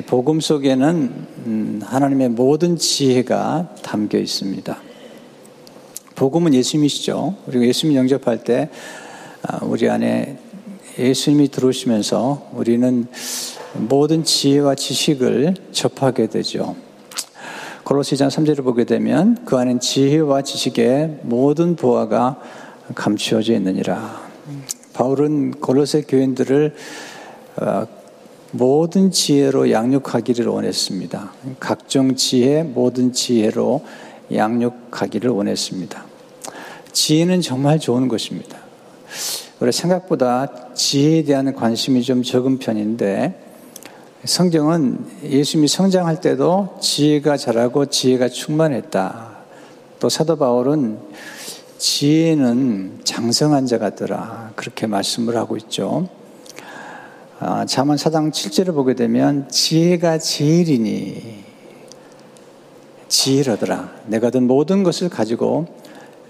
복음 속에는 음, 하나님의 모든 지혜가 담겨 있습니다. 복음은 예수님이시죠. 그리고 예수님 영접할 때 아, 우리 안에 예수님이 들어오시면서 우리는 모든 지혜와 지식을 접하게 되죠. 골로시장 3절을 보게 되면 그 안엔 지혜와 지식의 모든 보화가 감추어져 있느니라. 바울은 골로새 교인들을 어, 모든 지혜로 양육하기를 원했습니다. 각종 지혜, 모든 지혜로 양육하기를 원했습니다. 지혜는 정말 좋은 것입니다. 우리 생각보다 지혜에 대한 관심이 좀 적은 편인데 성경은 예수님이 성장할 때도 지혜가 자라고 지혜가 충만했다. 또 사도 바울은 지혜는 장성한 자 같더라. 그렇게 말씀을 하고 있죠. 아, 잠언 4장 7절을 보게 되면 지혜가 제일이니 지혜로더라. 내가 든 모든 것을 가지고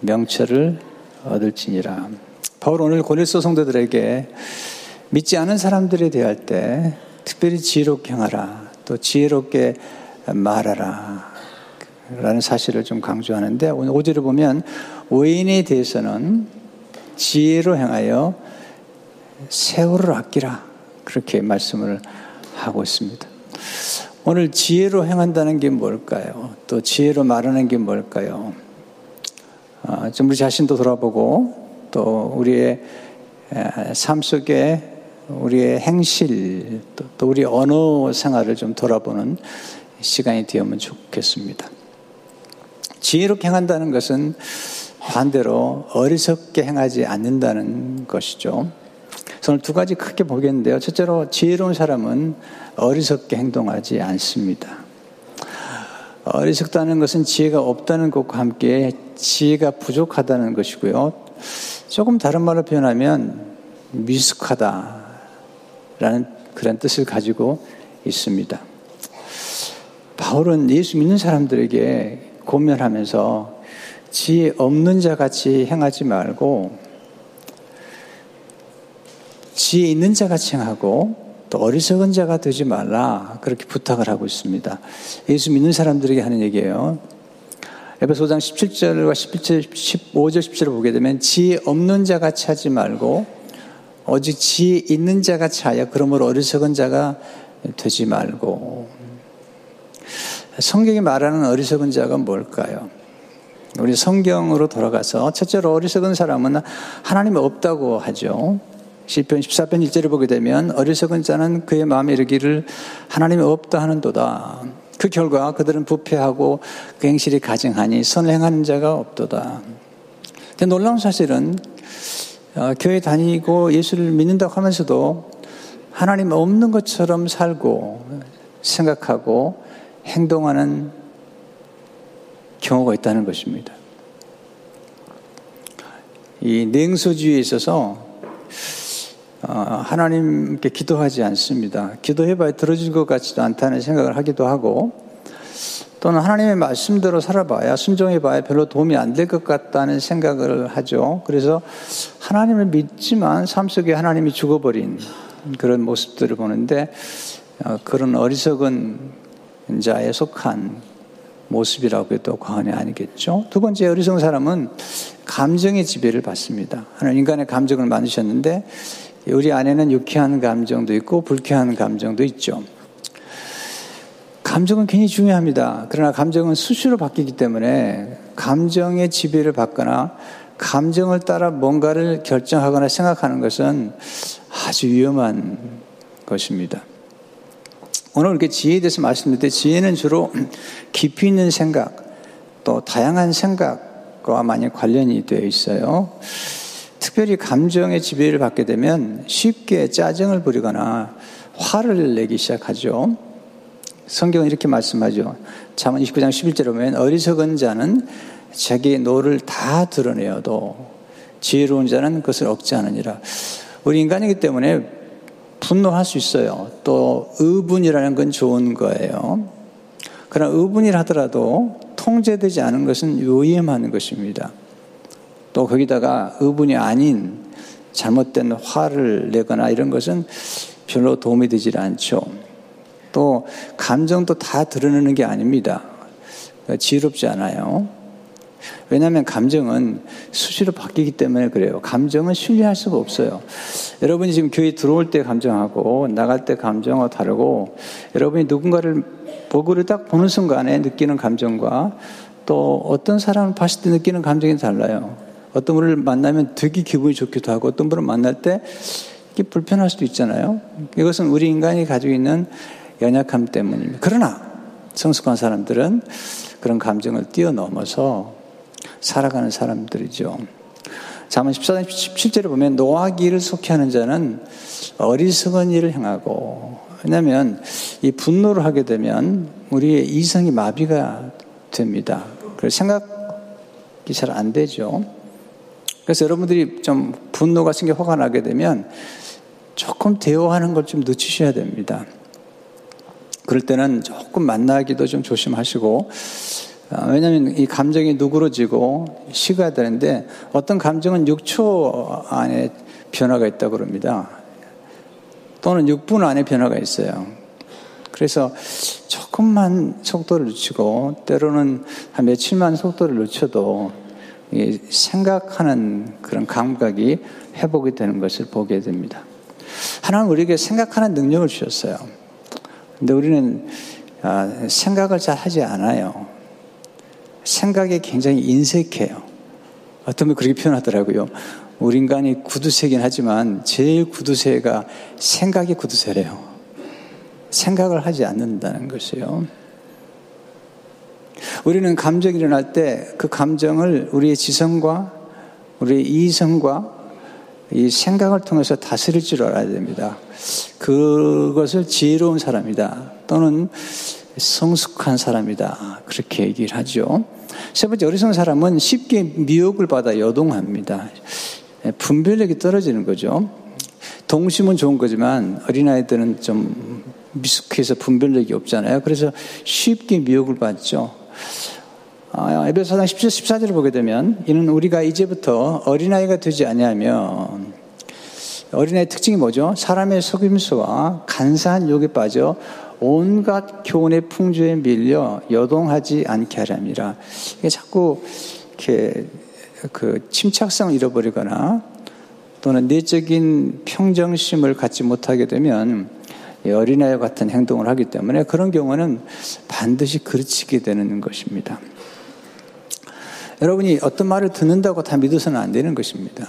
명철을 얻을지니라. 바울 오늘 고릴서 성도들에게 믿지 않은 사람들에 대할 때 특별히 지혜롭게 행하라. 또 지혜롭게 말하라. 라는 사실을 좀 강조하는데 오늘 5절을 보면 외인에 대해서는 지혜로 행하여 세월을 아끼라. 그렇게 말씀을 하고 있습니다. 오늘 지혜로 행한다는 게 뭘까요? 또 지혜로 말하는 게 뭘까요? 아, 좀 우리 자신도 돌아보고 또 우리의 삶 속에 우리의 행실 또, 또 우리 언어 생활을 좀 돌아보는 시간이 되었으면 좋겠습니다. 지혜롭게 행한다는 것은 반대로 어리석게 행하지 않는다는 것이죠. 저는 두 가지 크게 보겠는데요. 첫째로 지혜로운 사람은 어리석게 행동하지 않습니다. 어리석다는 것은 지혜가 없다는 것과 함께 지혜가 부족하다는 것이고요. 조금 다른 말로 표현하면 미숙하다라는 그런 뜻을 가지고 있습니다. 바울은 예수 믿는 사람들에게 고면하면서 지혜 없는 자 같이 행하지 말고 지혜 있는 자 같이 행하고 또 어리석은 자가 되지 말라 그렇게 부탁을 하고 있습니다. 예수 믿는 사람들에게 하는 얘기예요. 에베소 5장 17절과 17절, 15절, 17절을 보게 되면 지혜 없는 자 같이 하지 말고 오직 지혜 있는 자 같이 하여 그러므로 어리석은 자가 되지 말고 성경이 말하는 어리석은 자가 뭘까요? 우리 성경으로 돌아가서 첫째로 어리석은 사람은 하나님이 없다고 하죠. 시편 14편 1절을 보게 되면 어리석은 자는 그의 마음에 이르기를 하나님이 없다 하는도다. 그 결과 그들은 부패하고 그 행실이 가증하니 선을 행하는 자가 없도다. 근데 놀라운 사실은 어, 교회 다니고 예수를 믿는다고 하면서도 하나님 없는 것처럼 살고 생각하고 행동하는 경우가 있다는 것입니다. 이 냉소주의에 있어서 어, 하나님께 기도하지 않습니다. 기도해봐야 들어줄 것 같지도 않다는 생각을 하기도 하고 또는 하나님의 말씀대로 살아봐야 순종해봐야 별로 도움이 안 될 것 같다는 생각을 하죠. 그래서 하나님을 믿지만 삶 속에 하나님이 죽어버린 그런 모습들을 보는데 어, 그런 어리석은 자에 속한 모습이라고 해도 과언이 아니겠죠. 두 번째 어리석은 사람은 감정의 지배를 받습니다. 하나님 인간의 감정을 만드셨는데 우리 안에는 유쾌한 감정도 있고 불쾌한 감정도 있죠. 감정은 굉장히 중요합니다. 그러나 감정은 수시로 바뀌기 때문에 감정의 지배를 받거나 감정을 따라 뭔가를 결정하거나 생각하는 것은 아주 위험한 것입니다. 오늘 이렇게 지혜에 대해서 말씀드릴 때 지혜는 주로 깊이 있는 생각, 또 다양한 생각과 많이 관련이 되어 있어요. 특별히 감정의 지배를 받게 되면 쉽게 짜증을 부리거나 화를 내기 시작하죠. 성경은 이렇게 말씀하죠. 잠언 29장 11절에 보면 어리석은 자는 자기의 노를 다 드러내어도 지혜로운 자는 그것을 억제하느니라. 우리 인간이기 때문에 분노할 수 있어요. 또 의분이라는 건 좋은 거예요. 그러나 의분이라 하더라도 통제되지 않은 것은 위험한 것입니다. 또 거기다가 의분이 아닌 잘못된 화를 내거나 이런 것은 별로 도움이 되질 않죠. 또 감정도 다 드러내는 게 아닙니다. 지혜롭지 않아요. 왜냐하면 감정은 수시로 바뀌기 때문에 그래요. 감정은 신뢰할 수가 없어요. 여러분이 지금 교회 들어올 때 감정하고 나갈 때 감정하고 다르고 여러분이 누군가를 보고를 딱 보는 순간에 느끼는 감정과 또 어떤 사람을 봤을 때 느끼는 감정이 달라요. 어떤 분을 만나면 되게 기분이 좋기도 하고 어떤 분을 만날 때 이게 불편할 수도 있잖아요. 이것은 우리 인간이 가지고 있는 연약함 때문입니다. 그러나 성숙한 사람들은 그런 감정을 뛰어넘어서 살아가는 사람들이죠. 자문 14장 17절에 보면 노하기를 속히 하는 자는 어리석은 일을 행하고 왜냐하면 이 분노를 하게 되면 우리의 이성이 마비가 됩니다. 그래서 생각이 잘 안 되죠. 그래서 여러분들이 좀 분노가 생겨 화가 나게 되면 조금 대화하는 걸 좀 늦추셔야 됩니다. 그럴 때는 조금 만나기도 좀 조심하시고 아, 왜냐하면 이 감정이 누그러지고 식어야 되는데 어떤 감정은 6초 안에 변화가 있다고 그럽니다. 또는 6분 안에 변화가 있어요. 그래서 조금만 속도를 늦추고 때로는 한 며칠만 속도를 늦춰도 생각하는 그런 감각이 회복이 되는 것을 보게 됩니다. 하나님 우리에게 생각하는 능력을 주셨어요. 근데 우리는 아, 생각을 잘 하지 않아요. 생각에 굉장히 인색해요. 어떤 분 그렇게 표현하더라고요. 우리 인간이 구두쇠긴 하지만 제일 구두쇠가 생각의 구두쇠래요. 생각을 하지 않는다는 것이요. 우리는 감정이 일어날 때 그 감정을 우리의 지성과 우리의 이성과 이 생각을 통해서 다스릴 줄 알아야 됩니다. 그것을 지혜로운 사람이다. 또는 성숙한 사람이다. 그렇게 얘기를 하죠. 세 번째, 어리석은 사람은 쉽게 미혹을 받아 여동합니다. 분별력이 떨어지는 거죠. 동심은 좋은 거지만 어린아이들은 좀 미숙해서 분별력이 없잖아요. 그래서 쉽게 미혹을 받죠. 아, 에베소서 10절 14절을 보게 되면 이는 우리가 이제부터 어린아이가 되지 아니하면 어린아이의 특징이 뭐죠? 사람의 속임수와 간사한 욕에 빠져 온갖 교훈의 풍조에 밀려 여동하지 않게 하랍니다. 이게 자꾸 이렇게 그 침착성을 잃어버리거나 또는 내적인 평정심을 갖지 못하게 되면 어린아이 같은 행동을 하기 때문에 그런 경우는 반드시 그르치게 되는 것입니다. 여러분이 어떤 말을 듣는다고 다 믿어서는 안 되는 것입니다.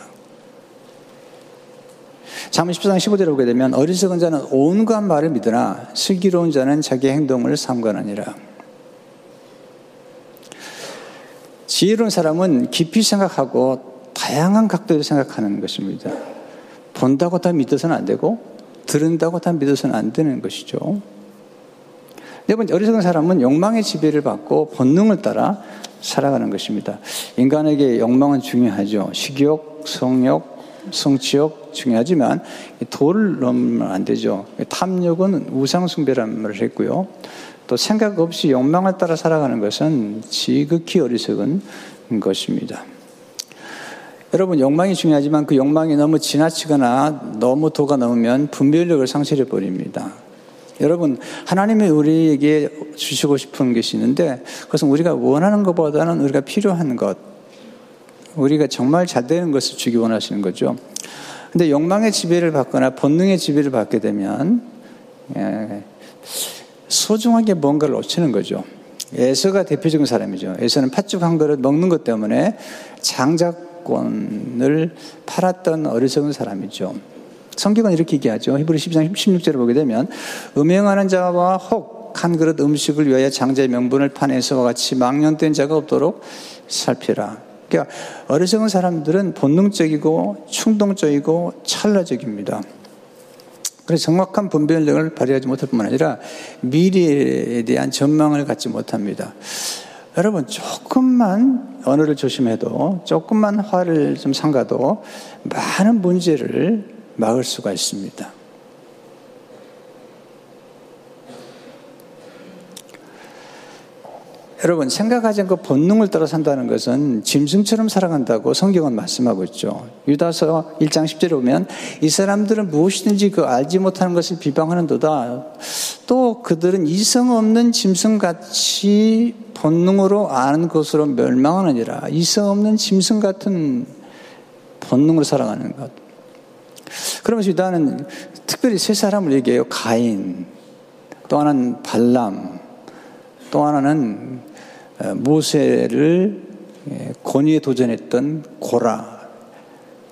잠언 14장 15절에 보게 되면 어리석은 자는 온갖 말을 믿으나 슬기로운 자는 자기 행동을 삼가하니라. 지혜로운 사람은 깊이 생각하고 다양한 각도로 생각하는 것입니다. 본다고 다 믿어서는 안 되고 들은다고 다 믿어서는 안 되는 것이죠. 네 번째, 어리석은 사람은 욕망의 지배를 받고 본능을 따라 살아가는 것입니다. 인간에게 욕망은 중요하죠. 식욕, 성욕, 성취욕 중요하지만 도를 넘으면 안 되죠. 탐욕은 우상숭배라는 말을 했고요. 또 생각 없이 욕망을 따라 살아가는 것은 지극히 어리석은 것입니다. 여러분, 욕망이 중요하지만 그 욕망이 너무 지나치거나 너무 도가 넘으면 분별력을 상실해 버립니다. 여러분, 하나님이 우리에게 주시고 싶은 것이 있는데 그것은 우리가 원하는 것보다는 우리가 필요한 것, 우리가 정말 잘 되는 것을 주기 원하시는 거죠. 근데 욕망의 지배를 받거나 본능의 지배를 받게 되면 예, 소중하게 뭔가를 놓치는 거죠. 에서가 대표적인 사람이죠. 에서는 팥죽 한 그릇 먹는 것 때문에 장 자권을 팔았던 어리석은 사람이죠. 성경은 이렇게 얘기하죠. 히브리 12장 16절을 보게 되면 음행하는 자와 혹 한 그릇 음식을 위하여 장자의 명분을 파내서와 같이 망령된 자가 없도록 살피라. 그러니까 어리석은 사람들은 본능적이고 충동적이고 찰나적입니다. 그래서 정확한 분별력을 발휘하지 못할 뿐만 아니라 미래에 대한 전망을 갖지 못합니다. 여러분, 조금만 언어를 조심해도, 조금만 화를 좀 상가도 많은 문제를 막을 수가 있습니다. 여러분 생각하지 않고 본능을 따라 산다는 것은 짐승처럼 살아간다고 성경은 말씀하고 있죠. 유다서 1장 10절에 보면 이 사람들은 무엇이든지 그 알지 못하는 것을 비방하는도다. 또또 그들은 이성 없는 짐승같이 본능으로 아는 것으로 멸망하느니라. 이성 없는 짐승 같은 본능으로 살아가는 것. 그러면서 유다는 특별히 세 사람을 얘기해요. 가인, 또 하나는 발람, 또 하나는 어, 모세를 예, 권위에 도전했던 고라.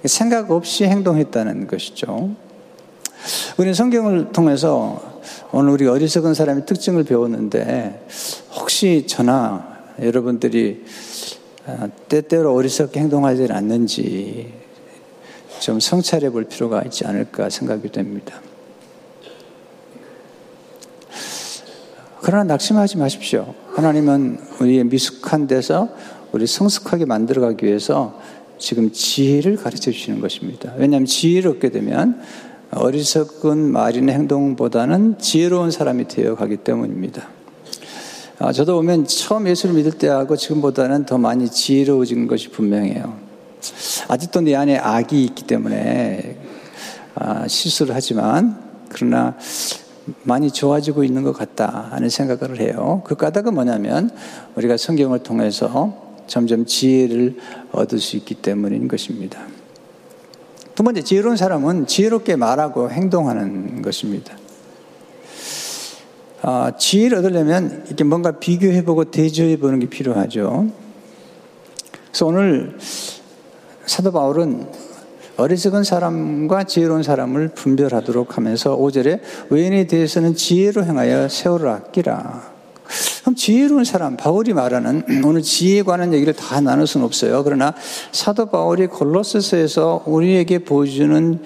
생각 없이 행동했다는 것이죠. 우리는 성경을 통해서 오늘 우리 어리석은 사람의 특징을 배웠는데 혹시 저나 여러분들이 어, 때때로 어리석게 행동하지 않는지 좀 성찰해 볼 필요가 있지 않을까 생각이 됩니다. 그러나 낙심하지 마십시오. 하나님은 우리의 미숙한 데서 우리 성숙하게 만들어가기 위해서 지금 지혜를 가르쳐 주시는 것입니다. 왜냐하면 지혜를 얻게 되면 어리석은 말이나 행동보다는 지혜로운 사람이 되어 가기 때문입니다. 아, 저도 보면 처음 예수를 믿을 때하고 지금보다는 더 많이 지혜로워진 것이 분명해요. 아직도 내 안에 악이 있기 때문에 아, 실수를 하지만 그러나 많이 좋아지고 있는 것 같다 하는 생각을 해요. 그 까닭은 뭐냐면 우리가 성경을 통해서 점점 지혜를 얻을 수 있기 때문인 것입니다. 두 번째, 지혜로운 사람은 지혜롭게 말하고 행동하는 것입니다. 아, 지혜를 얻으려면 이렇게 뭔가 비교해보고 대조해보는 게 필요하죠. 그래서 오늘 사도 바울은 어리석은 사람과 지혜로운 사람을 분별하도록 하면서 5절에 외인에 대해서는 지혜로 행하여 세월을 아끼라. 그럼 지혜로운 사람, 바울이 말하는 오늘 지혜에 관한 얘기를 다 나눌 수는 없어요. 그러나 사도 바울이 골로스서에서 우리에게 보여주는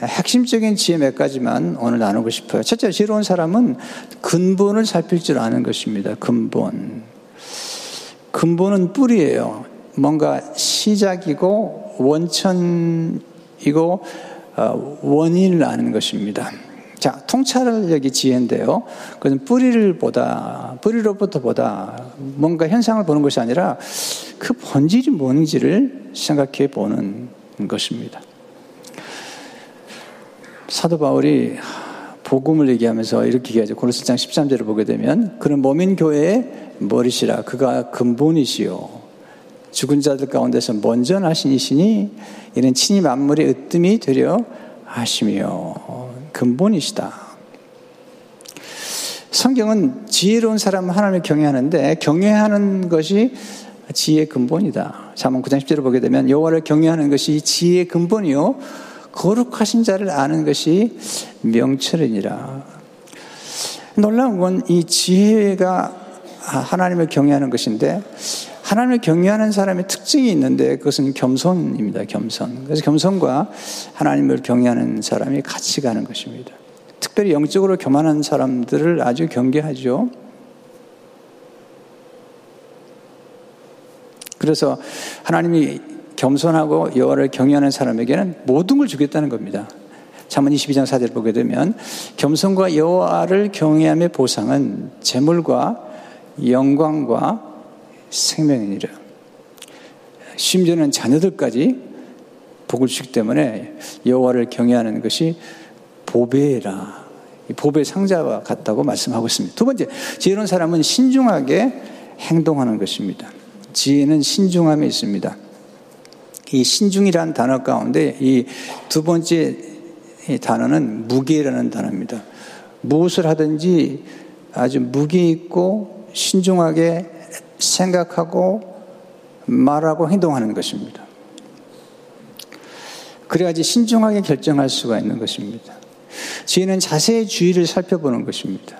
핵심적인 지혜 몇 가지만 오늘 나누고 싶어요. 첫째, 지혜로운 사람은 근본을 살필 줄 아는 것입니다. 근본. 근본은 뿌리예요. 뭔가 시작이고 원천이고 어, 원인을 아는 것입니다. 자, 통찰력이 지혜인데요. 그것은 뿌리를 보다, 뿌리로부터 보다 뭔가 현상을 보는 것이 아니라 그 본질이 뭔지를 생각해 보는 것입니다. 사도 바울이 복음을 얘기하면서 이렇게 얘기하죠. 고린도장 13절을 보게 되면 그는 몸인 교회의 머리시라 그가 근본이시요 죽은 자들 가운데서 먼저 나신 이시니 이는 친히 만물의 으뜸이 되려 하시며 근본이시다. 성경은 지혜로운 사람 하나님을 경외하는데 경외하는 것이 지혜의 근본이다. 잠언 9장 10절을 보게 되면 여호와를 경외하는 것이 지혜의 근본이요 거룩하신 자를 아는 것이 명철이니라. 놀라운 건 이 지혜가 하나님을 경외하는 것인데 하나님을 경외하는 사람의 특징이 있는데 그것은 겸손입니다. 겸손. 그래서 겸손과 하나님을 경외하는 사람이 같이 가는 것입니다. 특별히 영적으로 교만한 사람들을 아주 경계하죠. 그래서 하나님이 겸손하고 여호와를 경외하는 사람에게는 모든 걸 주겠다는 겁니다. 잠언 22장 4절 보게 되면 겸손과 여호와를 경외함의 보상은 재물과 영광과 생명이니라. 심지어는 자녀들까지 복을 주기 때문에 여호와를 경외하는 것이 보배라. 보배 상자와 같다고 말씀하고 있습니다. 두 번째, 지혜로운 사람은 신중하게 행동하는 것입니다. 지혜는 신중함에 있습니다. 이 신중이라는 단어 가운데 이 두 번째 단어는 무게라는 단어입니다. 무엇을 하든지 아주 무게 있고 신중하게 생각하고 말하고 행동하는 것입니다. 그래야지 신중하게 결정할 수가 있는 것입니다. 지혜는 자세의 주의를 살펴보는 것입니다.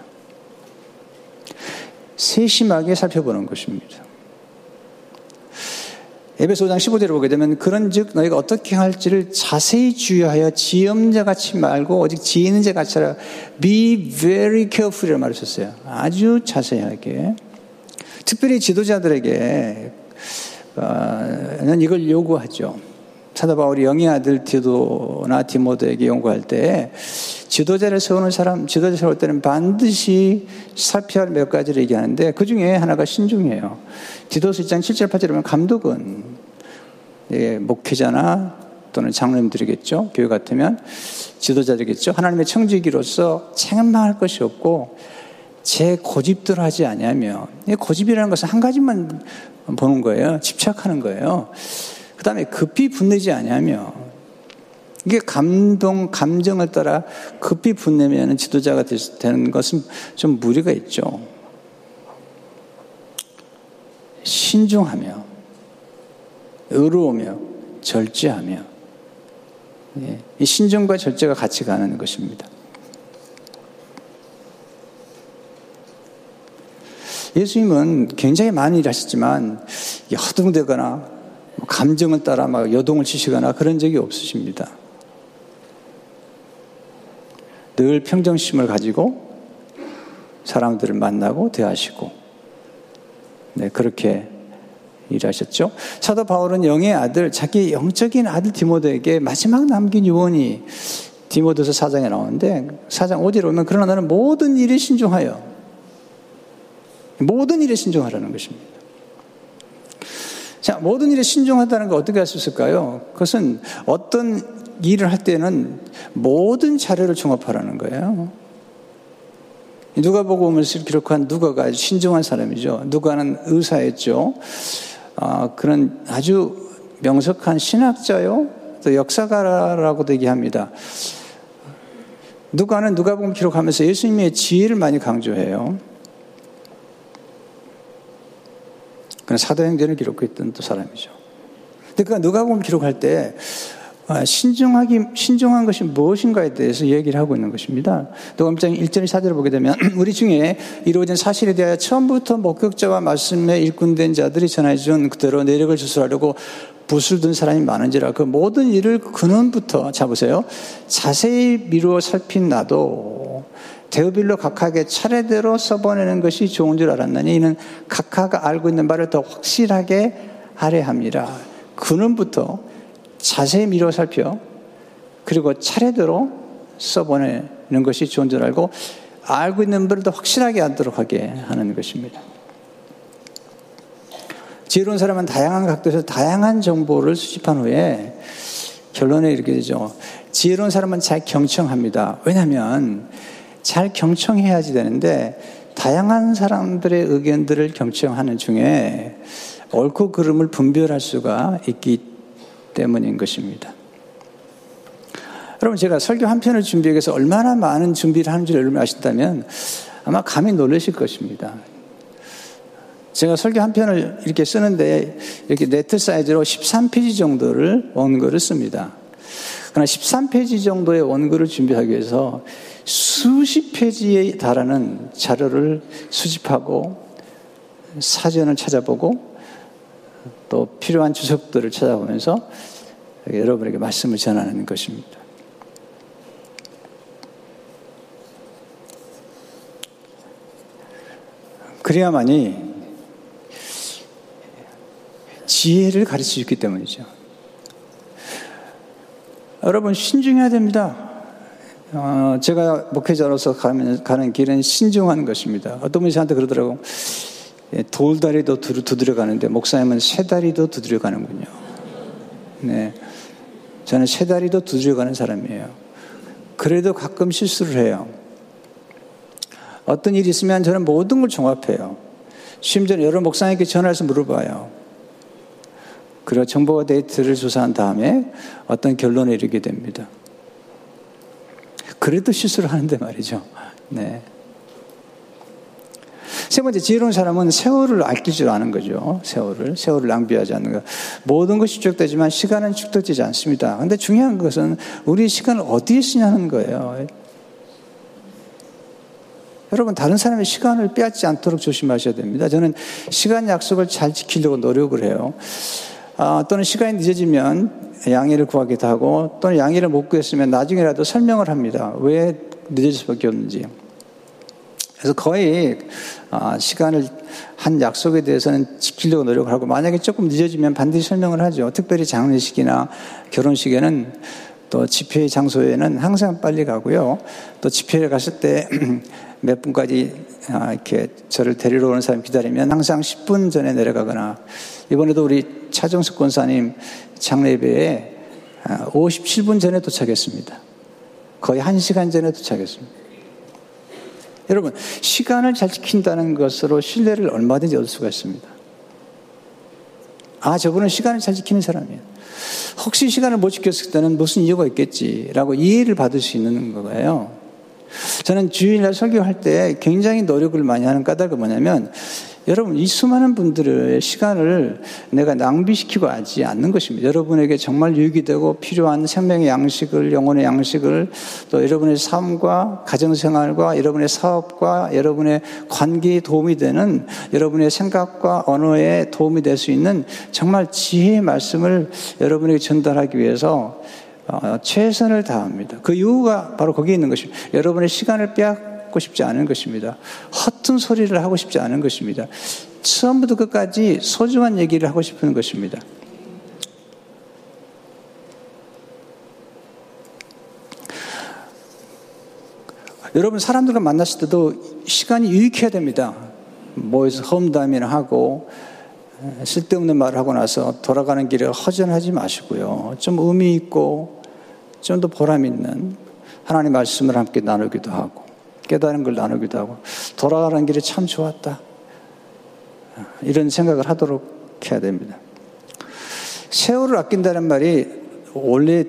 세심하게 살펴보는 것입니다. 에베소 5장 15절을 보게 되면 그런즉 너희가 어떻게 할지를 자세히 주의하여 지엄자 같이 말고 오직 지혜 있는 자 같이 하라. Be very careful이라고 말하셨어요. 아주 자세하게. 특별히 지도자들에게 는 이걸 요구하죠. 사도 바울이 영의 아들 디도나 디모데에게 요구할 때 지도자를 세우는 사람, 지도자 세울 때는 반드시 살펴야 할 몇 가지를 얘기하는데 그 중에 하나가 신중이에요. 디도서 1장 7절 8절에 보면 감독은 예, 목회자나 또는 장로님들이겠죠. 교회 같으면 지도자들이겠죠. 하나님의 청지기로서 책임망할 것이 없고 제 고집대로 하지 아니하며 고집이라는 것은 한 가지만 보는 거예요. 집착하는 거예요. 그 다음에 급히 분내지 아니하며 이게 감동, 감정을 따라 급히 분내면 지도자가 되는 것은 좀 무리가 있죠. 신중하며, 의로우며, 절제하며, 예, 이 신중과 절제가 같이 가는 것입니다. 예수님은 굉장히 많은 일을 하셨지만 허둥대거나 감정을 따라 막 여동을 치시거나 그런 적이 없으십니다. 늘 평정심을 가지고 사람들을 만나고 대하시고 네, 그렇게 일하셨죠. 사도 바울은 영의 아들, 자기 영적인 아들 디모데에게 마지막 남긴 유언이 디모데서 사장에 나오는데 사장 5절에 오면 그러나 나는 모든 일에 신중하여 모든 일에 신중하라는 것입니다. 자, 모든 일에 신중하다는 거 어떻게 할 수 있을까요? 그것은 어떤 일을 할 때는 모든 자료를 종합하라는 거예요. 누가 보고 오을 기록한 누가가 아주 신중한 사람이죠. 누가는 의사였죠. 아, 그런 아주 명석한 신학자요. 또 역사가라고도 얘기합니다. 누가는 누가복음 기록하면서 예수님의 지혜를 많이 강조해요. 그런 사도행전을 기록했던 또 사람이죠. 그러니까 누가복음 기록할 때 아, 신중하기, 신중한 것이 무엇인가에 대해서 얘기를 하고 있는 것입니다. 누가복음 1절 4절을 보게 되면 우리 중에 이루어진 사실에 대하여 처음부터 목격자와 말씀에 일꾼된 자들이 전해준 그대로 내력을 주술하려고 붓을 든 사람이 많은지라 그 모든 일을 근원부터 잡으세요. 자세히 미루어 살핀 나도 대우빌로 각하에게 차례대로 써보내는 것이 좋은 줄 알았나니 이는 각하가 알고 있는 바를 더 확실하게 하려 합니다. 근원부터 자세히 미뤄 살펴 그리고 차례대로 써보내는 것이 좋은 줄 알고 알고 있는 바를 더 확실하게 알도록 하게 하는 것입니다. 지혜로운 사람은 다양한 각도에서 다양한 정보를 수집한 후에 결론에 이르게 되죠. 지혜로운 사람은 잘 경청합니다. 왜냐하면 잘 경청해야지 되는데 다양한 사람들의 의견들을 경청하는 중에 옳고 그름을 분별할 수가 있기 때문인 것입니다. 여러분 제가 설교 한 편을 준비하기 위해서 얼마나 많은 준비를 하는지 여러분 아신다면 아마 감히 놀라실 것입니다. 제가 설교 한 편을 이렇게 쓰는데 이렇게 네트 사이즈로 13페이지 정도를 원고를 씁니다. 그러나 13페이지 정도의 원고를 준비하기 위해서 수십 페이지에 달하는 자료를 수집하고 사전을 찾아보고 또 필요한 주석들을 찾아보면서 여러분에게 말씀을 전하는 것입니다. 그래야만이 지혜를 가르칠 수 있기 때문이죠. 여러분 신중해야 됩니다. 어, 제가 목회자로서 가면, 가는 길은 신중한 것입니다. 어떤 분이 저한테 그러더라고. 예, 돌다리도 두드려 가는데 목사님은 세 다리도 두드려 가는군요. 네. 저는 세 다리도 두드려 가는 사람이에요. 그래도 가끔 실수를 해요. 어떤 일이 있으면 저는 모든 걸 종합해요. 심지어 여러 목사님께 전화해서 물어봐요. 그리고 정보와 데이터를 조사한 다음에 어떤 결론에 이르게 됩니다. 그래도 실수를 하는데 말이죠. 네. 세 번째, 지혜로운 사람은 세월을 아낄 줄 아는 거죠. 세월을. 세월을 낭비하지 않는 것. 모든 것이 축적되지만 시간은 축적되지 않습니다. 근데 중요한 것은 우리 시간을 어디에 쓰냐는 거예요. 여러분, 다른 사람의 시간을 빼앗지 않도록 조심하셔야 됩니다. 저는 시간 약속을 잘 지키려고 노력을 해요. 아, 또는 시간이 늦어지면 양해를 구하기도 하고 또는 양해를 못 구했으면 나중에라도 설명을 합니다. 왜 늦어질 수밖에 없는지. 그래서 거의 아, 시간을 한 약속에 대해서는 지키려고 노력을 하고 만약에 조금 늦어지면 반드시 설명을 하죠. 특별히 장례식이나 결혼식에는 또 집회 장소에는 항상 빨리 가고요. 또 집회를 갔을 때 몇 분까지 아, 이렇게 저를 데리러 오는 사람 기다리면 항상 10분 전에 내려가거나 이번에도 우리 차정숙 권사님 장례배에 57분 아, 전에 도착했습니다. 거의 1시간 전에 도착했습니다. 여러분, 시간을 잘 지킨다는 것으로 신뢰를 얼마든지 얻을 수가 있습니다. 아, 저분은 시간을 잘 지키는 사람이에요. 혹시 시간을 못 지켰을 때는 무슨 이유가 있겠지라고 이해를 받을 수 있는 거예요. 저는 주일날 설교할 때 굉장히 노력을 많이 하는 까닭은 뭐냐면 여러분, 이 수많은 분들의 시간을 내가 낭비시키고 하지 않는 것입니다. 여러분에게 정말 유익이 되고 필요한 생명의 양식을, 영혼의 양식을 또 여러분의 삶과 가정생활과 여러분의 사업과 여러분의 관계에 도움이 되는 여러분의 생각과 언어에 도움이 될 수 있는 정말 지혜의 말씀을 여러분에게 전달하기 위해서 어, 최선을 다합니다. 그 이유가 바로 거기에 있는 것입니다. 여러분의 시간을 빼앗 고 싶지 않은 것입니다. 허튼 소리를 하고 싶지 않은 것입니다. 처음부터 끝까지 소중한 얘기를 하고 싶은 것입니다. 여러분 사람들과 만났을 때도 시간이 유익해야 됩니다. 모여서 험담이나 하고 쓸데없는 말을 하고 나서 돌아가는 길에 허전하지 마시고요. 좀 의미 있고 좀 더 보람 있는 하나님 말씀을 함께 나누기도 하고 깨달은 걸 나누기도 하고 돌아가는 길이 참 좋았다. 이런 생각을 하도록 해야 됩니다. 세월을 아낀다는 말이 원래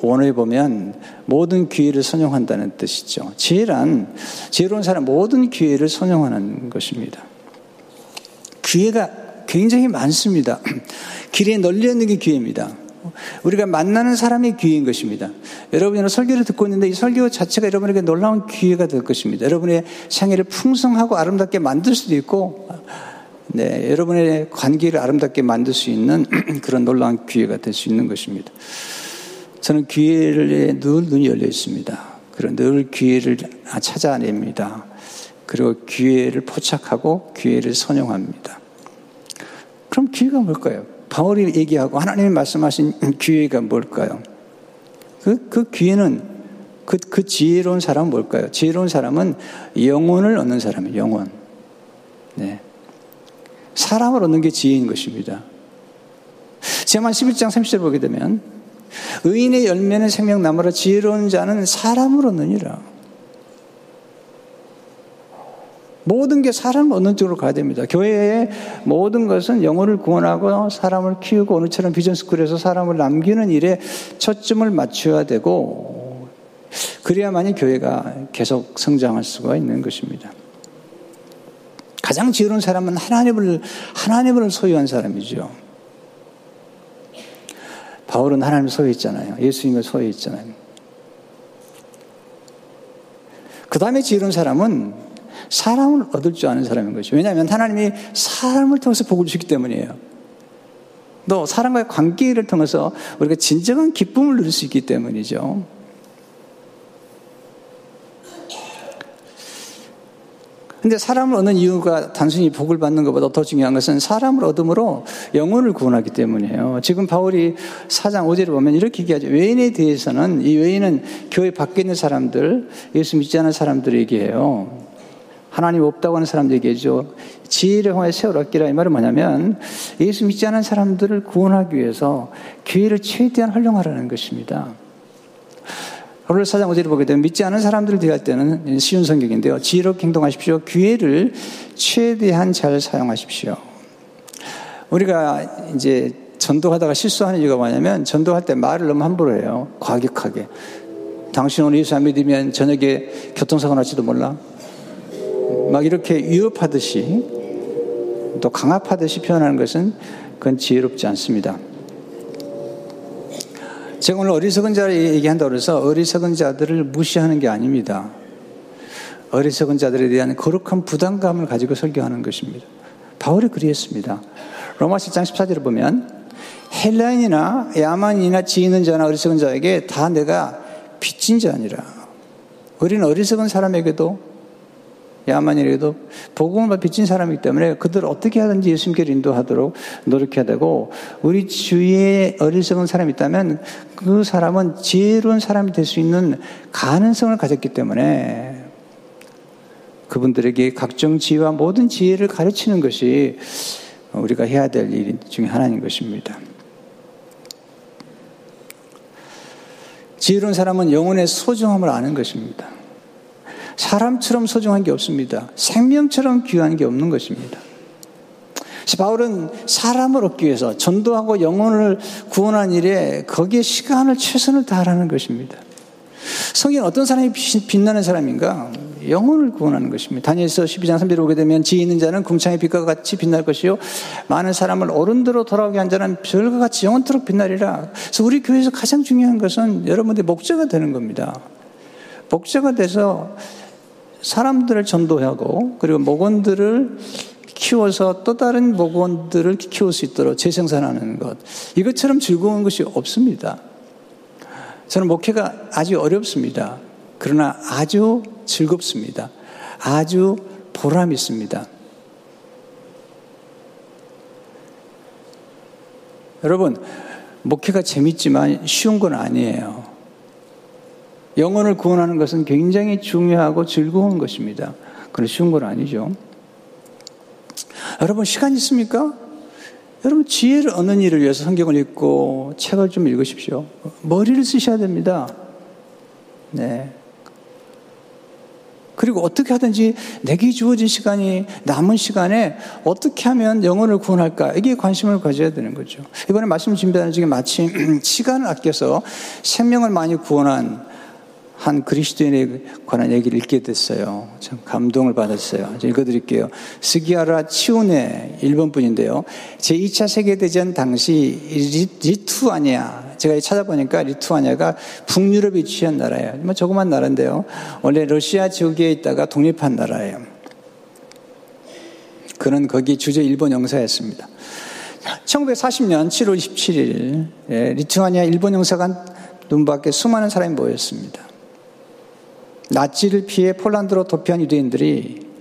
원어에 보면 모든 기회를 선용한다는 뜻이죠. 지혜란 지혜로운 사람 모든 기회를 선용하는 것입니다. 기회가 굉장히 많습니다. 길에 널려 있는 게 기회입니다. 우리가 만나는 사람이 기회인 것입니다. 여러분이 설교를 듣고 있는데 이 설교 자체가 여러분에게 놀라운 기회가 될 것입니다. 여러분의 생애를 풍성하고 아름답게 만들 수도 있고, 네, 여러분의 관계를 아름답게 만들 수 있는 그런 놀라운 기회가 될 수 있는 것입니다. 저는 기회를 늘 눈이 열려 있습니다. 그런 늘 기회를 찾아냅니다. 그리고 기회를 포착하고 기회를 선용합니다. 그럼 기회가 뭘까요? 바울이 얘기하고 하나님이 말씀하신 기회가 뭘까요? 그, 그 기회는 그, 그 지혜로운 사람은 뭘까요? 지혜로운 사람은 영혼을 얻는 사람이에요, 영혼. 네. 사람을 얻는 게 지혜인 것입니다. 제만 11장 30절 보게 되면 의인의 열매는 생명나무라 지혜로운 자는 사람을 얻느니라. 모든 게 사람을 얻는 쪽으로 가야 됩니다. 교회의 모든 것은 영혼을 구원하고 사람을 키우고 오늘처럼 비전스쿨에서 사람을 남기는 일에 초점을 맞춰야 되고 그래야만이 교회가 계속 성장할 수가 있는 것입니다. 가장 지혜로운 사람은 하나님을 하나님을 소유한 사람이죠. 바울은 하나님을 소유했잖아요. 예수님을 소유했잖아요. 그 다음에 지혜로운 사람은 사람을 얻을 줄 아는 사람인 것이죠. 왜냐하면 하나님이 사람을 통해서 복을 주기 때문이에요. 또 사람과의 관계를 통해서 우리가 진정한 기쁨을 누릴 수 있기 때문이죠. 근데 사람을 얻는 이유가 단순히 복을 받는 것보다 더 중요한 것은 사람을 얻음으로 영혼을 구원하기 때문이에요. 지금 바울이 사장 5절을 보면 이렇게 얘기하죠. 외인에 대해서는 이 외인은 교회 밖에 있는 사람들, 예수 믿지 않은 사람들에게요. 하나님 없다고 하는 사람들 얘기죠. 지혜를 통해 세월 얻기라 이 말은 뭐냐면 예수 믿지 않은 사람들을 구원하기 위해서 기회를 최대한 활용하라는 것입니다. 오늘 사장 어제를 보게 되면 믿지 않은 사람들을 대할 때는 쉬운 성격인데요. 지혜롭게 행동하십시오. 기회를 최대한 잘 사용하십시오. 우리가 이제 전도하다가 실수하는 이유가 뭐냐면 전도할 때 말을 너무 함부로 해요. 과격하게. 당신 오늘 예수 안 믿으면 저녁에 교통사고 날지도 몰라. 막 이렇게 위협하듯이 또 강압하듯이 표현하는 것은 그건 지혜롭지 않습니다. 제가 오늘 어리석은 자를 얘기한다고 해서 어리석은 자들을 무시하는 게 아닙니다. 어리석은 자들에 대한 거룩한 부담감을 가지고 설교하는 것입니다. 바울이 그리했습니다. 로마 7장 14절을 보면 헬라인이나 야만이나 지있는 자나 어리석은 자에게 다 내가 빚진 자니라. 우리는 어리석은 사람에게도 야만이라도 복음을 빚진 사람이기 때문에 그들을 어떻게 하든지 예수님께 인도하도록 노력해야 되고 우리 주위에 어리석은 사람이 있다면 그 사람은 지혜로운 사람이 될 수 있는 가능성을 가졌기 때문에 그분들에게 각종 지혜와 모든 지혜를 가르치는 것이 우리가 해야 될 일 중에 하나인 것입니다. 지혜로운 사람은 영혼의 소중함을 아는 것입니다. 사람처럼 소중한 게 없습니다. 생명처럼 귀한 게 없는 것입니다. 바울은 사람을 얻기 위해서 전도하고 영혼을 구원한 일에 거기에 시간을 최선을 다하라는 것입니다. 성경은 어떤 사람이 빛나는 사람인가? 영혼을 구원하는 것입니다. 다니엘서 12장 3절에 오게 되면 지혜 있는 자는 궁창의 빛과 같이 빛날 것이요 많은 사람을 어른대로 돌아오게 한 자는 별과 같이 영원토록 빛나리라. 그래서 우리 교회에서 가장 중요한 것은 여러분들의 목자가 되는 겁니다. 목자가 돼서 사람들을 전도하고 그리고 목원들을 키워서 또 다른 목원들을 키울 수 있도록 재생산하는 것. 이것처럼 즐거운 것이 없습니다. 저는 목회가 아주 어렵습니다. 그러나 아주 즐겁습니다. 아주 보람 있습니다. 여러분, 목회가 재밌지만 쉬운 건 아니에요. 영혼을 구원하는 것은 굉장히 중요하고 즐거운 것입니다. 그런 쉬운 건 아니죠. 여러분, 시간 있습니까? 여러분, 지혜를 얻는 일을 위해서 성경을 읽고 책을 좀 읽으십시오. 머리를 쓰셔야 됩니다. 네. 그리고 어떻게 하든지 내게 주어진 시간이 남은 시간에 어떻게 하면 영혼을 구원할까? 이게 관심을 가져야 되는 거죠. 이번에 말씀 준비하는 중에 마침 시간을 아껴서 생명을 많이 구원한 한 그리스도인에 관한 얘기를 읽게 됐어요. 참 감동을 받았어요. 읽어드릴게요. 스기아라 치오네 일본 분인데요. 제2차 세계대전 당시 리 투아니아 제가 찾아보니까 리투아니아가 북유럽에 취한 나라예요. 뭐 조그만 나라인데요. 원래 러시아 지역에 있다가 독립한 나라예요. 그는 거기 주재 일본 영사였습니다. 1940년 7월 27일 예, 리투아니아 일본 영사관 눈 밖에 수많은 사람이 모였습니다. 나치를 피해 폴란드로 도피한 유대인들이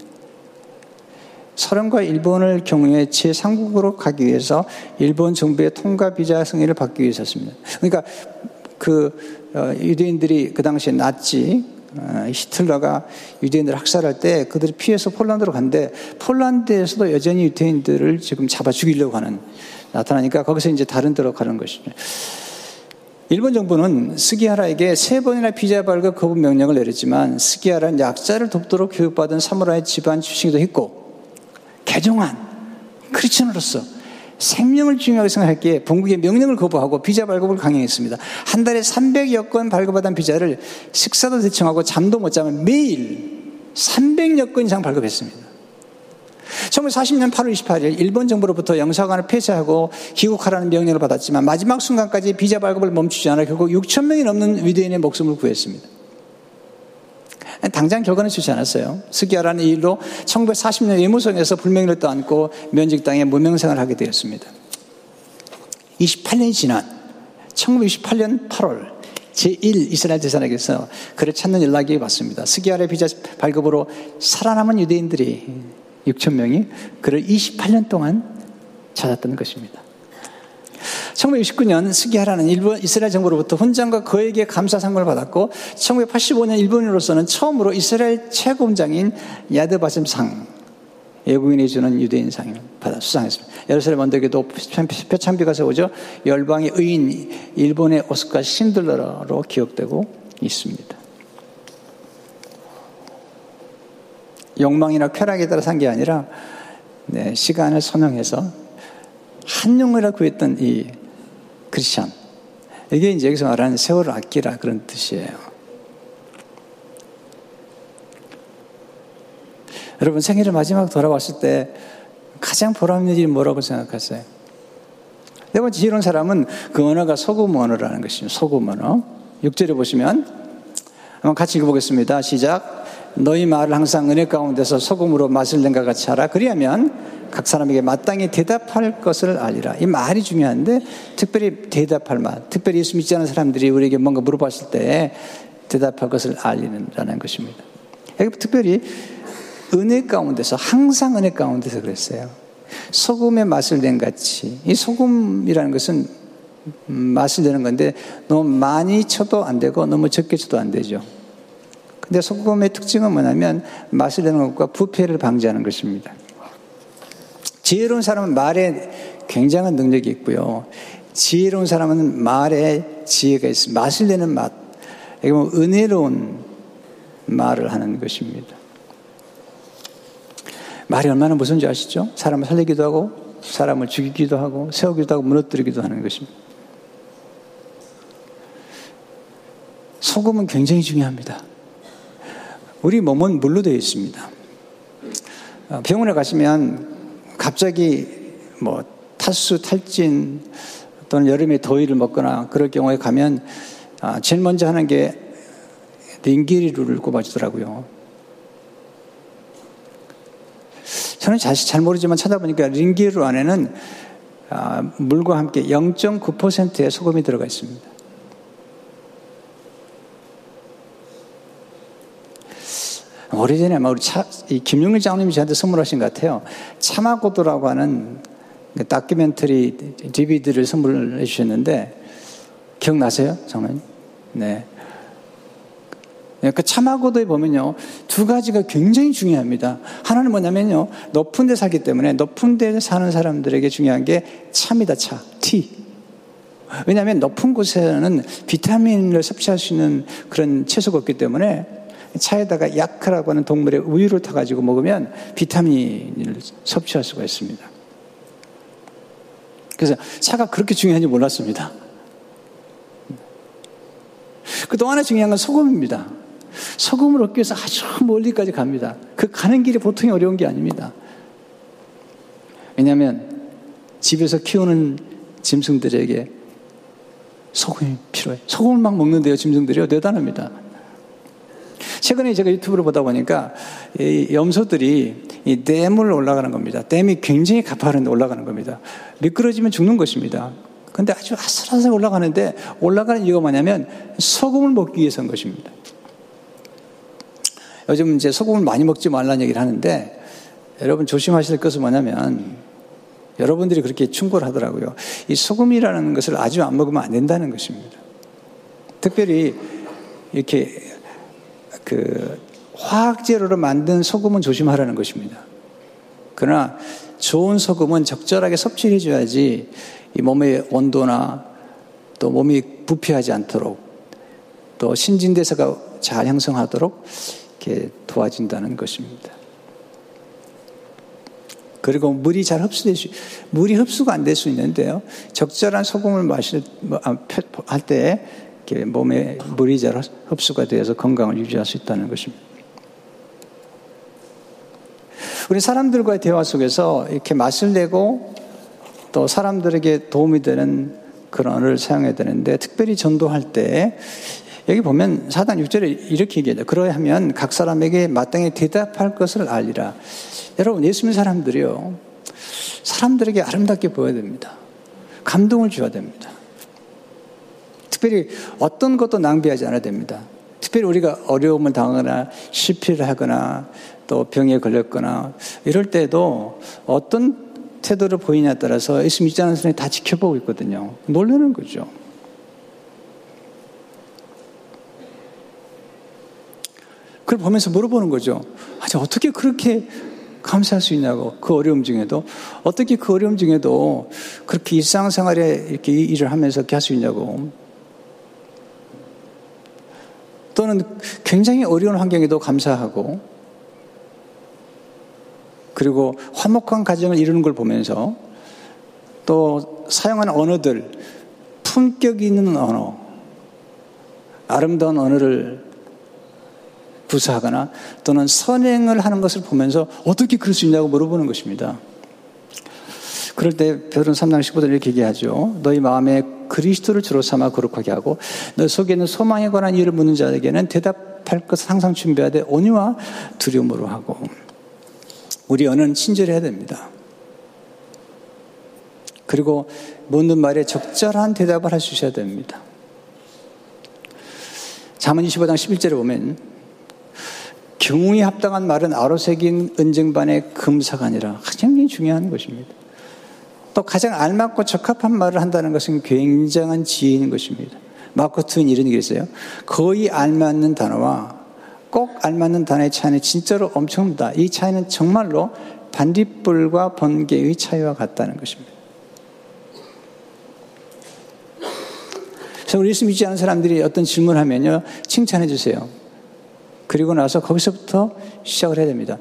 소련과 일본을 경유해 제3국으로 가기 위해서 일본 정부의 통과 비자 승인을 받기 위해서였습니다. 그러니까 그 어, 유대인들이 그 당시에 나치 어, 히틀러가 유대인들을 학살할 때 그들이 피해서 폴란드로 간데 폴란드에서도 여전히 유대인들을 지금 잡아 죽이려고 하는 나타나니까 거기서 이제 다른 데로 가는 것이죠. 일본 정부는 스기하라에게 세 번이나 비자 발급 거부 명령을 내렸지만 스기하라는 약자를 돕도록 교육받은 사무라이 집안 출신이기도 했고 개종한 크리스천으로서 생명을 중요하게 생각했기에 본국의 명령을 거부하고 비자 발급을 강행했습니다. 한 달에 300여 건 발급받은 비자를 식사도 대청하고 잠도 못 자면 매일 300여 건 이상 발급했습니다. 1940년 8월 28일 일본 정부로부터 영사관을 폐쇄하고 귀국하라는 명령을 받았지만 마지막 순간까지 비자 발급을 멈추지 않아 결국 6천 명이 넘는 위대인의 목숨을 구했습니다. 당장 결과는 좋지 않았어요. 스기야라는 일로 1940년 예무성에서 불명예를 떠안고 면직당에 무명생을 하게 되었습니다. 28년이 지난 1968년 8월 제1 이스라엘 대사에게서 그를 찾는 연락이 왔습니다. 스기야의 비자 발급으로 살아남은 유대인들이 6천 명이 그를 28년 동안 찾았던 것입니다. 1969년 스기하라는 일본 이스라엘 정부로부터 훈장과 그에게 감사상을 받았고 1985년 일본인으로서는 처음으로 이스라엘 최고훈장인 야드바심상 외국인이 주는 유대인상을 받아 수상했습니다. 예루살렘 언덕에도 표창비가 세워져 열방의 의인 일본의 오스카 신들러로 기억되고 있습니다. 욕망이나 쾌락에 따라 산 게 아니라 네, 시간을 선용해서 한 영혼이라 구했던 이 크리스천 이게 이제 여기서 말하는 세월을 아끼라 그런 뜻이에요. 여러분 생일을 마지막 돌아왔을 때 가장 보람 있는 일이 뭐라고 생각하세요? 네 번째 지혜로운 사람은 그 언어가 소금 언어라는 것입니다. 소금 언어. 6절에 보시면 한번 같이 읽어보겠습니다. 시작. 너희 말을 항상 은혜 가운데서 소금으로 맛을 낸것 같이 하라. 그리하면 각 사람에게 마땅히 대답할 것을 알리라. 이 말이 중요한데 특별히 대답할 말. 특별히 예수 믿지 않은 사람들이 우리에게 뭔가 물어봤을 때 대답할 것을 알리는라는 것입니다. 여기 특별히 은혜 가운데서 항상 은혜 가운데서 그랬어요. 소금의 맛을 낸 같이 이 소금이라는 것은 맛을 내는 건데 너무 많이 쳐도 안 되고 너무 적게 쳐도 안 되죠. 근데 소금의 특징은 뭐냐면 맛을 내는 것과 부패를 방지하는 것입니다. 지혜로운 사람은 말에 굉장한 능력이 있고요. 지혜로운 사람은 말에 지혜가 있습니다. 맛을 내는 맛. 이게 뭐 은혜로운 말을 하는 것입니다. 말이 얼마나 무서운지 아시죠? 사람을 살리기도 하고, 사람을 죽이기도 하고, 세우기도 하고, 무너뜨리기도 하는 것입니다. 소금은 굉장히 중요합니다. 우리 몸은 물로 되어 있습니다. 어, 병원에 가시면 갑자기 뭐 탈수, 탈진 또는 여름에 더위를 먹거나 그럴 경우에 가면 아, 제일 먼저 하는 게 링기리루를 꼽아주더라고요. 저는 사실 잘 모르지만 찾아보니까 링기루 안에는 아, 물과 함께 0.9%의 소금이 들어가 있습니다. 오래전에 아마 우리 차, 이 김용일 장님이 저한테 선물하신 것 같아요. 차마고도라고 하는 그 다큐멘터리 DVD를 선물해 주셨는데 기억나세요? 장모님? 네. 그 참하고도에 보면요, 두 가지가 굉장히 중요합니다. 하나는 뭐냐면요, 높은 데 살기 때문에 높은 데 사는 사람들에게 중요한 게 참이다, 차. 티. 왜냐하면 높은 곳에는 비타민을 섭취할 수 있는 그런 채소가 없기 때문에 차에다가 야크라고 하는 동물의 우유를 타가지고 먹으면 비타민을 섭취할 수가 있습니다. 그래서 차가 그렇게 중요한지 몰랐습니다. 그또 하나 중요한 건 소금입니다. 소금을 얻기 위해서 아주 멀리까지 갑니다. 그 가는 길이 보통이 어려운 게 아닙니다. 왜냐하면 집에서 키우는 짐승들에게 소금이 필요해. 소금을 막 먹는데요, 짐승들이요. 대단합니다. 최근에 제가 유튜브를 보다 보니까 이 염소들이 이 댐을 올라가는 겁니다. 댐이 굉장히 가파른데 올라가는 겁니다. 미끄러지면 죽는 것입니다. 근데 아주 아슬아슬 올라가는데 올라가는 이유가 뭐냐면 소금을 먹기 위해서인 것입니다. 요즘 이제 소금을 많이 먹지 말라는 얘기를 하는데 여러분 조심하실 것은 뭐냐면 여러분들이 그렇게 충고를 하더라고요. 이 소금이라는 것을 아주 안 먹으면 안 된다는 것입니다. 특별히 이렇게 그 화학 재료로 만든 소금은 조심하라는 것입니다. 그러나 좋은 소금은 적절하게 섭취해 줘야지 이 몸의 온도나 또 몸이 부패하지 않도록 또 신진대사가 잘 형성하도록 이렇게 도와준다는 것입니다. 그리고 물이 잘 흡수될 수, 물이 흡수가 안 될 수 있는데요. 적절한 소금을 마실, 뭐, 아, 할때 몸에 물이 잘 흡수가 되어서 건강을 유지할 수 있다는 것입니다. 우리 사람들과의 대화 속에서 이렇게 맛을 내고 또 사람들에게 도움이 되는 그런 언어를 사용해야 되는데 특별히 전도할 때 여기 보면 사단 6절에 이렇게 얘기해요. 그러하면 각 사람에게 마땅히 대답할 것을 알리라. 여러분 예수 믿는 사람들이요. 사람들에게 아름답게 보여야 됩니다. 감동을 줘야 됩니다. 특별히 어떤 것도 낭비하지 않아야 됩니다. 특별히 우리가 어려움을 당하거나 실패를 하거나 또 병에 걸렸거나 이럴 때도 어떤 태도를 보이냐에 따라서 예수 믿지 않는 사람이 다 지켜보고 있거든요. 놀라는 거죠. 그걸 보면서 물어보는 거죠. 아니, 어떻게 그렇게 감사할 수 있냐고. 그 어려움 중에도. 어떻게 그 어려움 중에도 그렇게 일상생활에 이렇게 일을 하면서 이렇게 할 수 있냐고. 또는 굉장히 어려운 환경에도 감사하고 그리고 화목한 가정을 이루는 걸 보면서 또 사용하는 언어들, 품격 있는 언어, 아름다운 언어를 구사하거나 또는 선행을 하는 것을 보면서 어떻게 그럴 수 있냐고 물어보는 것입니다. 그럴 때 베드로 3장 15절 이렇게 얘기하죠. 너희 마음에 그리스도를 주로 삼아 거룩하게 하고 너 속에 있는 소망에 관한 일을 묻는 자에게는 대답할 것을 항상 준비하되 온유와 두려움으로 하고 우리 언어는 친절해야 됩니다. 그리고 묻는 말에 적절한 대답을 있어야 됩니다. 잠언 25장 11절에 보면 경우에 합당한 말은 아로새긴 은쟁반의 금사가 아니라 굉장히 중요한 것입니다. 또 가장 알맞고 적합한 말을 한다는 것은 굉장한 지혜인 것입니다. 마크 트윈 이런 얘기 있어요. 거의 알맞는 단어와 꼭 알맞는 단어의 차이는 진짜로 엄청납니다. 이 차이는 정말로 반딧불과 번개의 차이와 같다는 것입니다. 그래서 우리 예수 믿지 않은 사람들이 어떤 질문을 하면요. 칭찬해 주세요. 그리고 나서 거기서부터 시작을 해야 됩니다.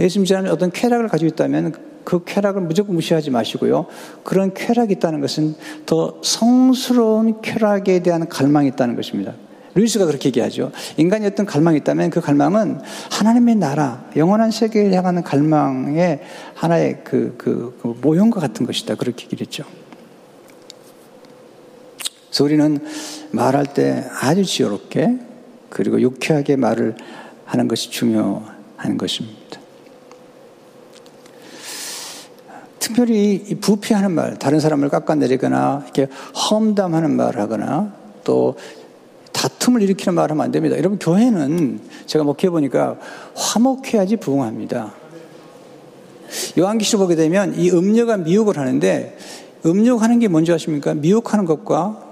예수 믿지 않은 어떤 쾌락을 가지고 있다면 그 쾌락을 무조건 무시하지 마시고요. 그런 쾌락이 있다는 것은 더 성스러운 쾌락에 대한 갈망이 있다는 것입니다. 루이스가 그렇게 얘기하죠. 인간이 어떤 갈망이 있다면 그 갈망은 하나님의 나라, 영원한 세계를 향하는 갈망의 하나의 그, 그, 그 모형과 같은 것이다. 그렇게 얘기를 했죠. 그래서 우리는 말할 때 아주 지혜롭게 그리고 유쾌하게 말을 하는 것이 중요한 것입니다. 특별히 부패하는 말, 다른 사람을 깎아내리거나 이렇게 험담하는 말을 하거나 또 다툼을 일으키는 말을 하면 안 됩니다. 여러분, 교회는 제가 목회 보니까 화목해야지 부흥합니다. 요한기시를 보게 되면 이 음료가 미혹을 하는데 음욕하는 게 뭔지 아십니까? 미혹하는 것과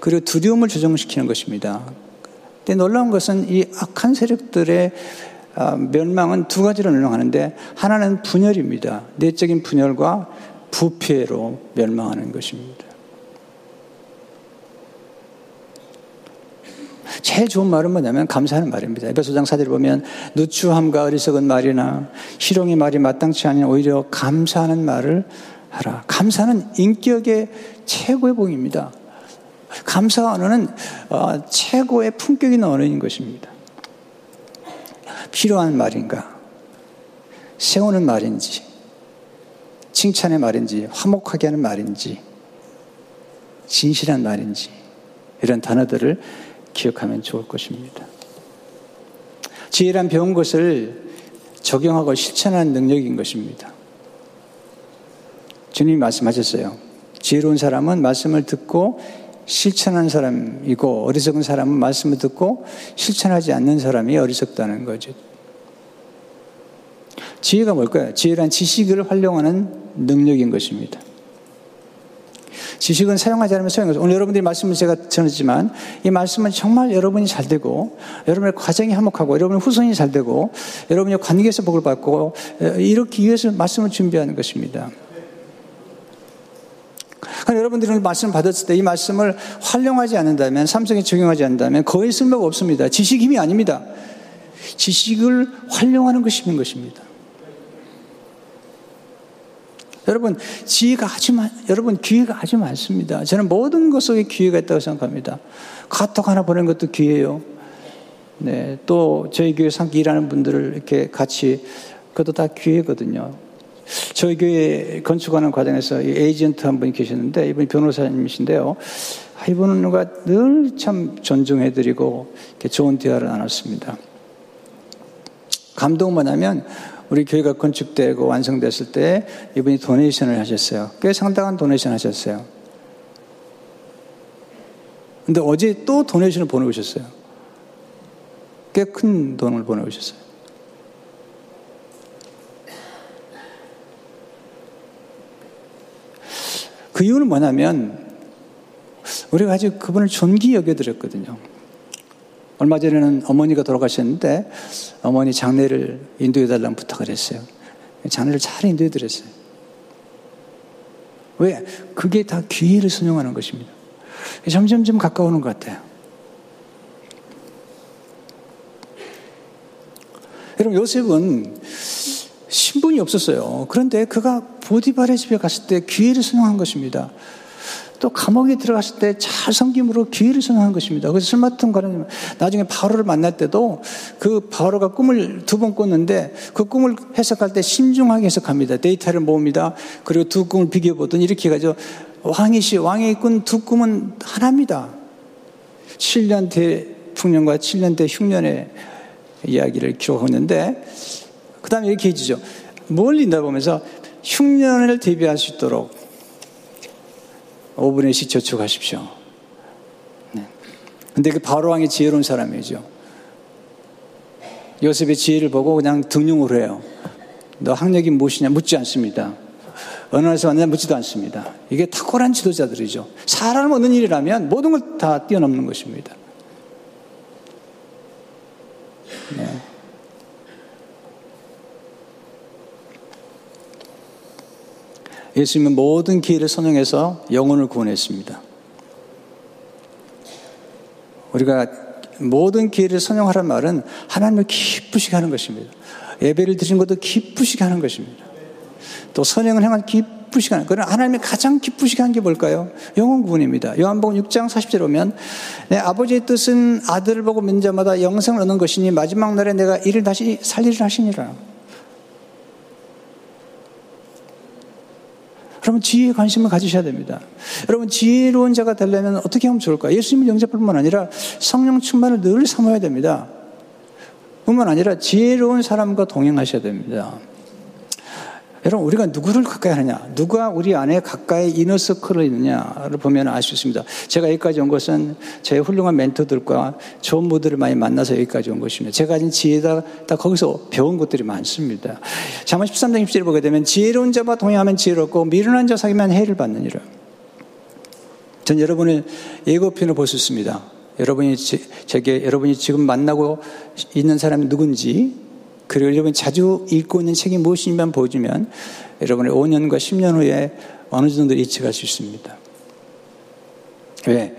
그리고 두려움을 조정시키는 것입니다. 근데 놀라운 것은 이 악한 세력들의 아, 멸망은 두 가지로 멸망하는데 하나는 분열입니다. 내적인 분열과 부패로 멸망하는 것입니다. 제일 좋은 말은 뭐냐면 감사하는 말입니다. 에베소장 사제를 보면 누추함과 어리석은 말이나 희롱의 말이 마땅치 않은 오히려 감사하는 말을 하라. 감사는 인격의 최고의 복입니다. 감사 언어는 어, 최고의 품격 있는 언어인 것입니다. 필요한 말인가? 세우는 말인지, 칭찬의 말인지, 화목하게 하는 말인지, 진실한 말인지, 이런 단어들을 기억하면 좋을 것입니다. 지혜란 배운 것을 적용하고 실천하는 능력인 것입니다. 주님이 말씀하셨어요. 지혜로운 사람은 말씀을 듣고 실천한 사람이고 어리석은 사람은 말씀을 듣고 실천하지 않는 사람이 어리석다는 거죠. 지혜가 뭘까요? 지혜란 지식을 활용하는 능력인 것입니다. 지식은 사용하지 않으면 소용없어요. 오늘 여러분들이 말씀을 제가 전했지만 이 말씀은 정말 여러분이 잘 되고 여러분의 과정이 화목하고 여러분의 후손이 잘 되고 여러분의 관계에서 복을 받고 이렇게 위해서 말씀을 준비하는 것입니다. 여러분들이 말씀을 받았을 때 이 말씀을 활용하지 않는다면, 삼성에 적용하지 않는다면 거의 쓸모가 없습니다. 지식 힘이 아닙니다. 지식을 활용하는 것이 있는 것입니다. 여러분, 지혜가 아주 많, 여러분, 기회가 아주 많습니다. 저는 모든 것 속에 기회가 있다고 생각합니다. 카톡 하나 보낸 것도 기회예요. 네. 또 저희 교회 상기 일하는 분들을 이렇게 같이, 그것도 다 기회거든요. 저희 교회 건축하는 과정에서 에이전트 한 분이 계셨는데 이분이 변호사님이신데요. 아, 이분은 누가 늘 참 존중해드리고 좋은 대화를 나눴습니다. 감동은 뭐냐면 우리 교회가 건축되고 완성됐을 때 이분이 도네이션을 하셨어요. 꽤 상당한 도네이션 하셨어요. 근데 어제 또 도네이션을 보내오셨어요. 꽤 큰 돈을 보내오셨어요. 그 이유는 뭐냐면 우리가 아주 그분을 존귀 여겨드렸거든요. 얼마 전에는 어머니가 돌아가셨는데 어머니 장례를 인도해달라는 부탁을 했어요. 장례를 잘 인도해드렸어요. 왜? 그게 다 기회를 순용하는 것입니다. 점점점 가까우는 것 같아요. 여러분, 요셉은 신분이 없었어요. 그런데 그가 보디발의 집에 갔을 때 기회를 순용한 것입니다. 또 감옥에 들어갔을 때 잘 섬김으로 기회를 선언한 것입니다. 그래서 술 맡은 거는 나중에 바로를 만날 때도 그 바로가 꿈을 두 번 꿨는데 그 꿈을 해석할 때 신중하게 해석합니다. 데이터를 모읍니다. 그리고 두 꿈을 비교해 보더니 이렇게 해가지고 왕이시, 왕이 꾼두 꿈은 하나입니다. 7년 대풍년과 7년 대 흉년의 이야기를 기록했는데 그 다음에 이렇게 해주죠. 멀리 내보면서 흉년을 대비할 수 있도록 5분의 1씩 저축하십시오. 네. 근데 그 바로왕이 지혜로운 사람이죠. 요셉의 지혜를 보고 그냥 등용을 해요. 너 학력이 무엇이냐 묻지 않습니다. 어느 나라에서 왔느냐 묻지도 않습니다. 이게 탁월한 지도자들이죠. 사람 얻는 일이라면 모든 걸 다 뛰어넘는 것입니다. 네. 예수님은 모든 기회를 선용해서 영혼을 구원했습니다. 우리가 모든 기회를 선용하란 말은 하나님을 기쁘시게 하는 것입니다. 예배를 드린 것도 기쁘시게 하는 것입니다. 또 선행을 행한 기쁘시게 하는 그러나 하나님이 가장 기쁘시게 한 게 뭘까요? 영혼 구원입니다. 요한복음 6장 40절에 보면 내 아버지의 뜻은 아들을 보고 믿는 자마다 영생을 얻는 것이니 마지막 날에 내가 이를 다시 살리를 하시니라. 여러분 지혜에 관심을 가지셔야 됩니다. 여러분 지혜로운 자가 되려면 어떻게 하면 좋을까? 예수님을 영접할 뿐만 아니라 성령 충만을 늘 삼아야 됩니다. 뿐만 아니라 지혜로운 사람과 동행하셔야 됩니다. 여러분, 우리가 누구를 가까이 하느냐, 누가 우리 안에 가까이 이너서클을 있느냐를 보면 알 수 있습니다. 제가 여기까지 온 것은 제 훌륭한 멘토들과 좋은 분들을 많이 만나서 여기까지 온 것입니다. 제가 가진 지혜다, 다 거기서 배운 것들이 많습니다. 자만 13장 10절을 보게 되면 지혜로운 자와 동행하면 지혜롭고 미련한 자 사귀면 해를 받느니라. 전 여러분의 예고편을 볼 수 있습니다. 여러분이 제게 여러분이 지금 만나고 있는 사람이 누군지 그리고 여러분 자주 읽고 있는 책이 무엇인지만 보여주면 여러분의 5년과 10년 후에 어느 정도 예측할 수 있습니다. 왜?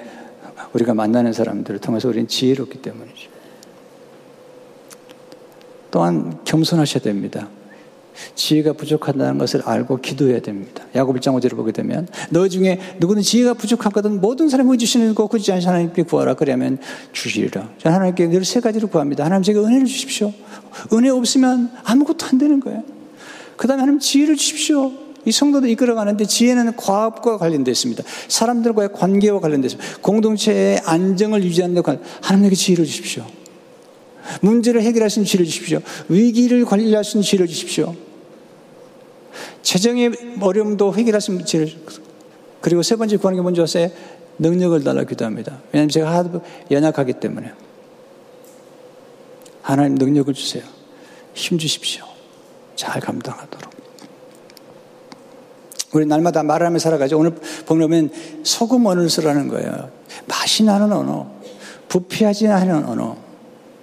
우리가 만나는 사람들을 통해서 우리는 지혜롭기 때문이죠. 또한 겸손하셔야 됩니다. 지혜가 부족하다는 것을 알고 기도해야 됩니다. 야곱 1장 5절을 보게 되면 너 중에 누구는 지혜가 부족하거든 모든 사람이 주시는 거 굳이 않으 하나님께 구하라 그러면 주시리라. 하나님께 늘 세 가지를 구합니다. 하나님 제게 은혜를 주십시오. 은혜 없으면 아무것도 안 되는 거예요. 그 다음에 하나님 지혜를 주십시오. 이 성도도 이끌어가는데 지혜는 과업과 관련되어 있습니다. 사람들과의 관계와 관련되어 있습니다. 공동체의 안정을 유지하는 데 관련, 하나님에게 지혜를 주십시오. 문제를 해결할 수 있는 지혜를 주십시오. 위기를 관리할 수 있는 지혜를 주십시오. 재정의 어려움도 지혜를 그리고 세 번째 구하는 게 뭔지 아세요? 능력을 달라 기도합니다. 왜냐하면 제가 하도 연약하기 때문에. 하나님 능력을 주세요. 힘 주십시오. 잘 감당하도록. 우리 날마다 말하며 살아가죠. 오늘 보면 소금 언어를 쓰라는 거예요. 맛이 나는 언어, 부피하지 않은 언어.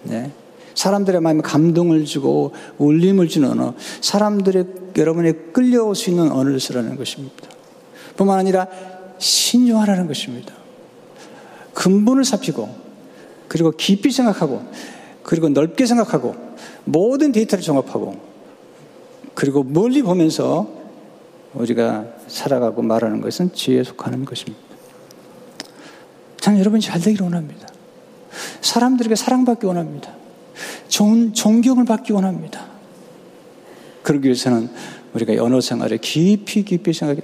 네. 사람들의 마음에 감동을 주고 울림을 주는 언어, 사람들의 여러분에 끌려올 수 있는 언어를 쓰라는 것입니다. 뿐만 아니라 신중하라는 것입니다. 근본을 살피고 그리고 깊이 생각하고 그리고 넓게 생각하고 모든 데이터를 종합하고 그리고 멀리 보면서 우리가 살아가고 말하는 것은 지혜에 속하는 것입니다. 저는 여러분이 잘 되기를 원합니다. 사람들에게 사랑받기 원합니다. 좋은 존경을 받기 원합니다. 그러기 위해서는 우리가 언어 생활에 깊이 깊이 생각해.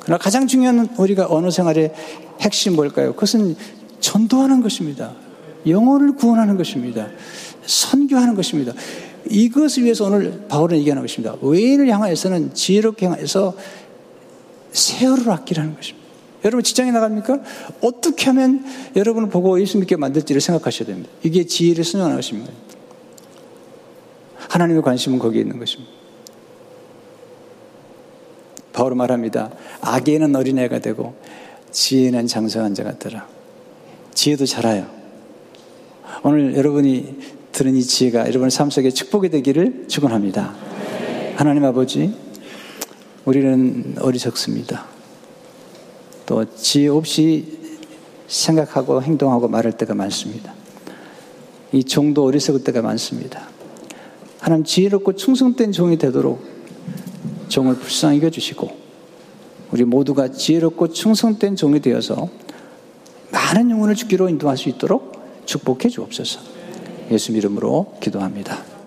그러나 가장 중요한 우리가 언어 생활의 핵심 뭘까요? 그것은 전도하는 것입니다. 영혼을 구원하는 것입니다. 선교하는 것입니다. 이것을 위해서 오늘 바울은 얘기하는 것입니다. 외인을 향하여서는 지혜롭게 향해서 세월을 아끼라는 것입니다. 여러분 직장에 나갑니까? 어떻게 하면 여러분을 보고 예수 믿게 만들지를 생각하셔야 됩니다. 이게 지혜를 순종하는 것입니다. 하나님의 관심은 거기에 있는 것입니다. 바로 말합니다. 악에는 어린애가 되고 지혜는 장성한 자가 되라. 지혜도 자라요. 오늘 여러분이 들은 이 지혜가 여러분의 삶 속에 축복이 되기를 축원합니다. 하나님 아버지, 우리는 어리석습니다. 또 지혜 없이 생각하고 행동하고 말할 때가 많습니다. 이 종도 어리석을 때가 많습니다. 하나님 지혜롭고 충성된 종이 되도록 종을 불쌍히 여주시고 우리 모두가 지혜롭고 충성된 종이 되어서 많은 영혼을 죽기로 인도할 수 있도록 축복해 주옵소서. 예수 이름으로 기도합니다.